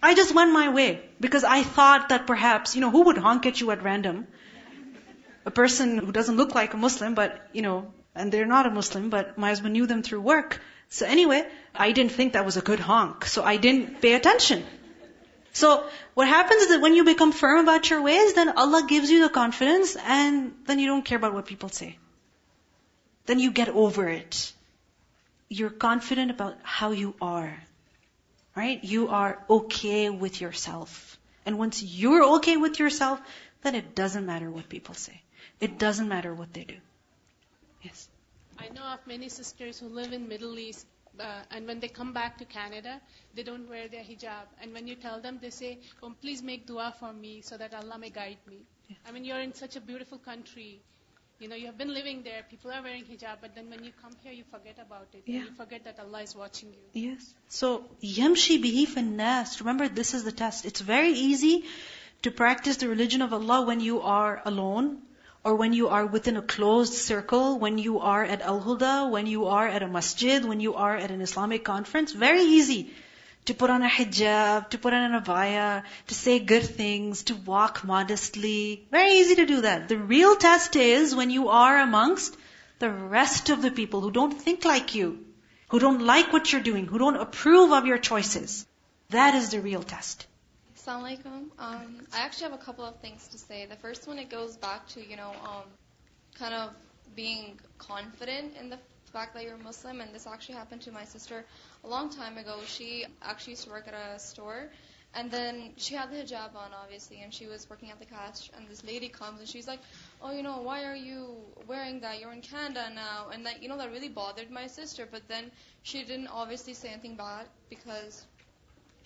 I just went my way because I thought that perhaps, you know, who would honk at you at random? A person who doesn't look like a Muslim, but, you know, and they're not a Muslim, but my husband knew them through work. So anyway, I didn't think that was a good honk. So I didn't pay attention. So what happens is that when you become firm about your ways, then Allah gives you the confidence and then you don't care about what people say. Then you get over it. You're confident about how you are. Right? You are okay with yourself. And once you're okay with yourself, then it doesn't matter what people say. It doesn't matter what they do. Yes. I know of many sisters who live in Middle East, uh, and when they come back to Canada, they don't wear their hijab. And when you tell them, they say, "Oh, please make dua for me so that Allah may guide me." I mean, you're in such a beautiful country. You know, you have been living there. People are wearing hijab, but then when you come here, you forget about it. Yeah. And you forget that Allah is watching you. Yes. So, yamshi bihi finnas. Remember, this is the test. It's very easy to practice the religion of Allah when you are alone, or when you are within a closed circle, when you are at Al-Huda, when you are at a masjid, when you are at an Islamic conference. Very easy to put on a hijab, to put on an abaya, to say good things, to walk modestly. Very easy to do that. The real test is when you are amongst the rest of the people who don't think like you. who don't like what you're doing, who don't approve of your choices. That is the real test. Assalamu alaikum. Um, I actually have a couple of things to say. The first one, it goes back to, you know, um, kind of being confident in the fact that you're Muslim. And this actually happened to my sister a long time ago. She actually used to work at a store. And then she had the hijab on, obviously, and she was working at the cash. And this lady comes and she's like, "Oh, you know, why are you wearing that? You're in Canada now." And that, you know, that really bothered my sister. But then she didn't obviously say anything bad because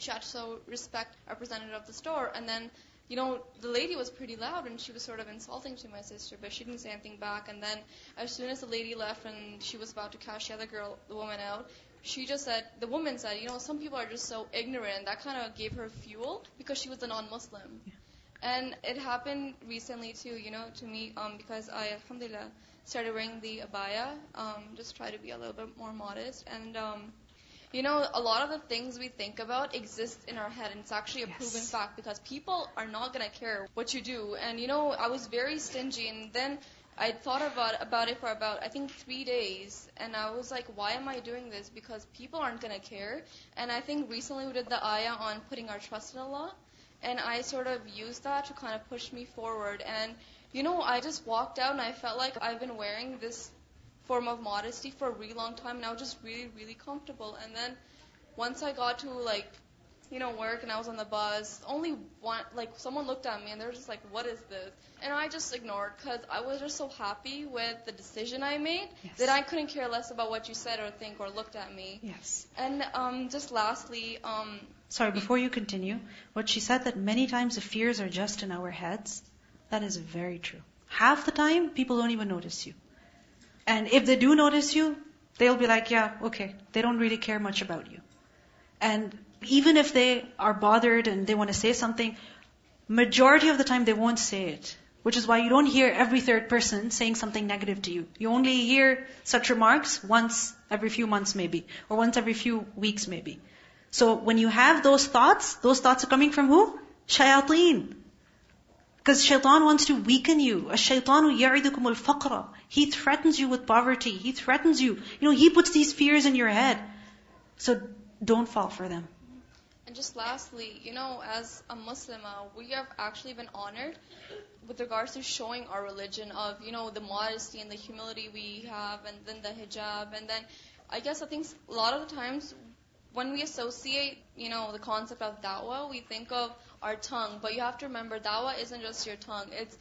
she had to so respect a representative of the store. And then, you know, the lady was pretty loud and she was sort of insulting to my sister, but she didn't say anything back. And then, as soon as the lady left and she was about to cash the other girl, the woman out, she just said, the woman said, you know, some people are just so ignorant. And that kind of gave her fuel because she was a non-Muslim. And it happened recently too, you know, to me, um, because I, alhamdulillah, started wearing the abaya, um, just try to be a little bit more modest. And, um, you know, a lot of the things we think about exist in our head, and it's actually a Yes. proven fact because people are not gonna care what you do. And you know, I was very stingy, and then I thought about about it for about I think three days, and I was like, why am I doing this? Because people aren't gonna care. And I think recently we did the ayah on putting our trust in Allah, and I sort of used that to kind of push me forward. And you know, I just walked out, and I felt like I've been wearing this form of modesty for a really long time, and I was just really, really comfortable. And then once I got to like, you know, work and I was on the bus, only one, like someone looked at me and they were just like, "What is this?" And I just ignored because I was just so happy with the decision I made Yes. that I couldn't care less about what you said or think or looked at me. Yes. And um, just lastly, um, Sorry, before you continue, what she said that many times the fears are just in our heads, that is very true. Half the time, people don't even notice you. And if they do notice you, they'll be like, yeah, okay. They don't really care much about you. And even if they are bothered and they want to say something, majority of the time they won't say it. Which is why you don't hear every third person saying something negative to you. You only hear such remarks once every few months maybe, or once every few weeks maybe. So when you have those thoughts, those thoughts are coming from who? Shayateen. Because shaitan wants to weaken you. Ash-shaytanu ya'idukum al-faqra. He threatens you with poverty. He threatens you. You know, he puts these fears in your head. So don't fall for them. And just lastly, you know, as a Muslim, uh, we have actually been honored with regards to showing our religion of, you know, the modesty and the humility we have, and then the hijab, and then I guess I think a lot of the times when we associate, you know, the concept of da'wah, we think of our tongue, but you have to remember da'wah isn't just your tongue. It's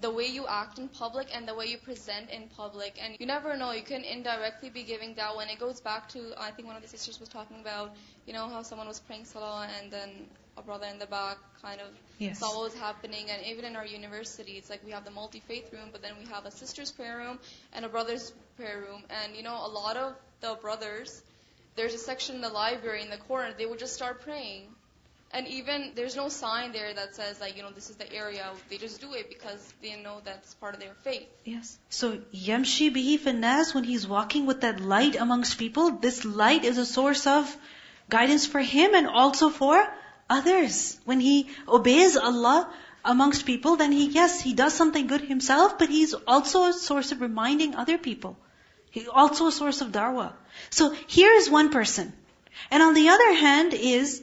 the way you act in public and the way you present in public. And you never know, you can indirectly be giving da'wah. And it goes back to, I think one of the sisters was talking about, you know, how someone was praying salah and then a brother in the back kind of Yes. saw what was happening. And even in our university, it's like we have the multi-faith room, but then we have a sister's prayer room and a brother's prayer room. And, you know, a lot of the brothers, there's a section in the library in the corner, they would just start praying. And even there's no sign there that says like you know this is the area. They just do it because they know that's part of their faith. Yes. So yamshi bihi finnas when he's walking with that light amongst people, this light is a source of guidance for him and also for others. When he obeys Allah amongst people, then he yes, he does something good himself, but he's also a source of reminding other people. He's also a source of da'wah. So here is one person. And on the other hand is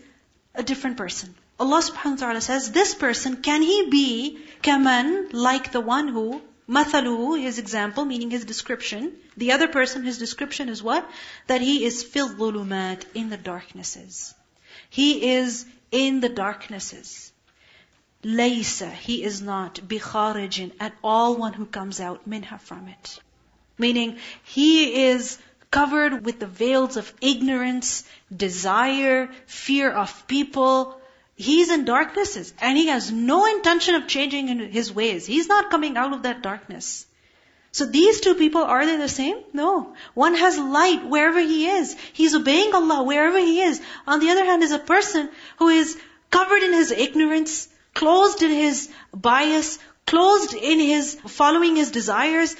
a different person. Allah subhanahu wa ta'ala says, this person, can he be kaman, like the one who, mathaluhu, his example, meaning his description. The other person, his description is what? That he is fil dhulumat, in the darknesses. He is in the darknesses. Laysa, he is not, bikharijin, at all one who comes out, minha from it. Meaning, he is covered with the veils of ignorance, desire, fear of people. He's in darknesses and he has no intention of changing in his ways. He's not coming out of that darkness. So these two people, are they the same? No. One has light wherever he is. He's obeying Allah wherever he is. On the other hand is a person who is covered in his ignorance, closed in his bias, closed in his following his desires,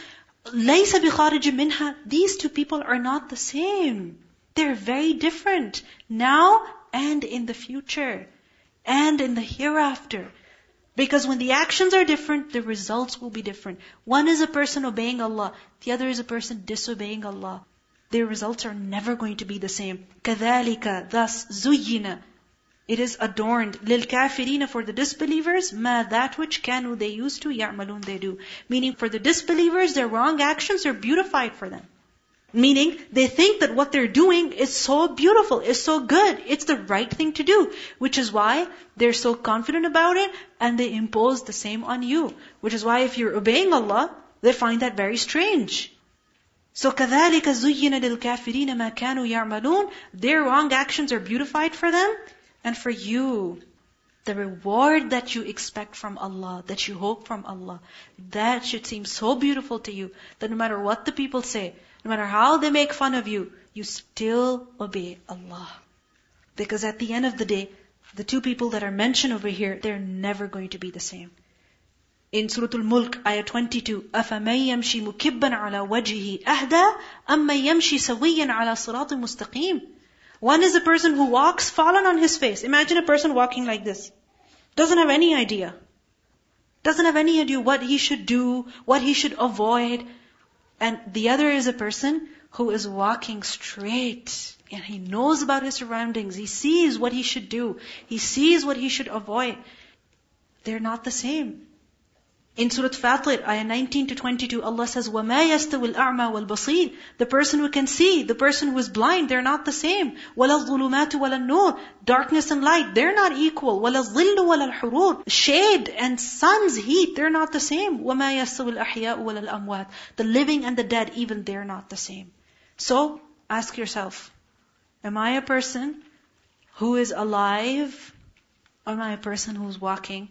لَيْسَ بِخَارِجٍ مِنْهَا These two people are not the same. They're very different. Now and in the future. And in the hereafter. Because when the actions are different, the results will be different. One is a person obeying Allah. The other is a person disobeying Allah. their results are never going to be the same. كَذَلِكَ Thus, زُيِّنَ it is adorned. lil kafirina For the disbelievers, ma that which canu they used to, yamalun they do. Meaning for the disbelievers, their wrong actions are beautified for them. Meaning, they think that what they're doing is so beautiful, is so good, it's the right thing to do. Which is why they're so confident about it and they impose the same on you. Which is why if you're obeying Allah, they find that very strange. So كَذَلِكَ زُيِّنَ لِلْكَافِرِينَ مَا كَانُوا يَعْمَلُونَ Their wrong actions are beautified for them and for you, the reward that you expect from Allah, that you hope from Allah, that should seem so beautiful to you, that no matter what the people say, no matter how they make fun of you, you still obey Allah. Because at the end of the day, the two people that are mentioned over here, they're never going to be the same. In Surah Al-Mulk, ayah 22, أَفَمَن يَمْشِي مُكِبًّا عَلَى وَجْهِهِ أَهْدَى أَمَّن يَمْشِي سَوِيًّا عَلَى صِرَاطٍ مُسْتَقِيمٍ one is a person who walks fallen on his face. Imagine a person walking like this. Doesn't have any idea. Doesn't have any idea what he should do, what he should avoid. And the other is a person who is walking straight. And he knows about his surroundings. He sees what he should do. He sees what he should avoid. They're not the same. In Surah Fatir, ayah 19 to 22, Allah says, وَمَا يَسْتَوِ الْأَعْمَى وَالْبَصِيرِ The person who can see, the person who is blind, they're not the same. وَلَا الظُّلُمَاتُ وَلَا النُّورِ Darkness and light, they're not equal. وَلَا الظِّلُّ وَلَا الْحُرُورِ Shade and sun's heat, they're not the same. وَمَا يَسْتَوِ الْأَحْيَاءُ وَلَا الْأَمْوَاتُ The living and the dead, even they're not the same. So, ask yourself, am I a person who is alive, or am I a person who's walking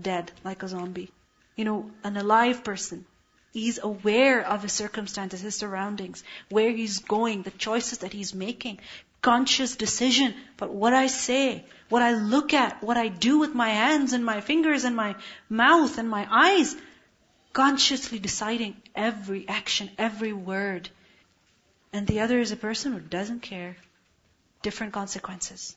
dead, like a zombie? You know, an alive person. He's aware of his circumstances, his surroundings, where he's going, the choices that he's making. Conscious decision. But what I say, what I look at, what I do with my hands and my fingers and my mouth and my eyes. Consciously deciding every action, every word. And the other is a person who doesn't care. Different consequences.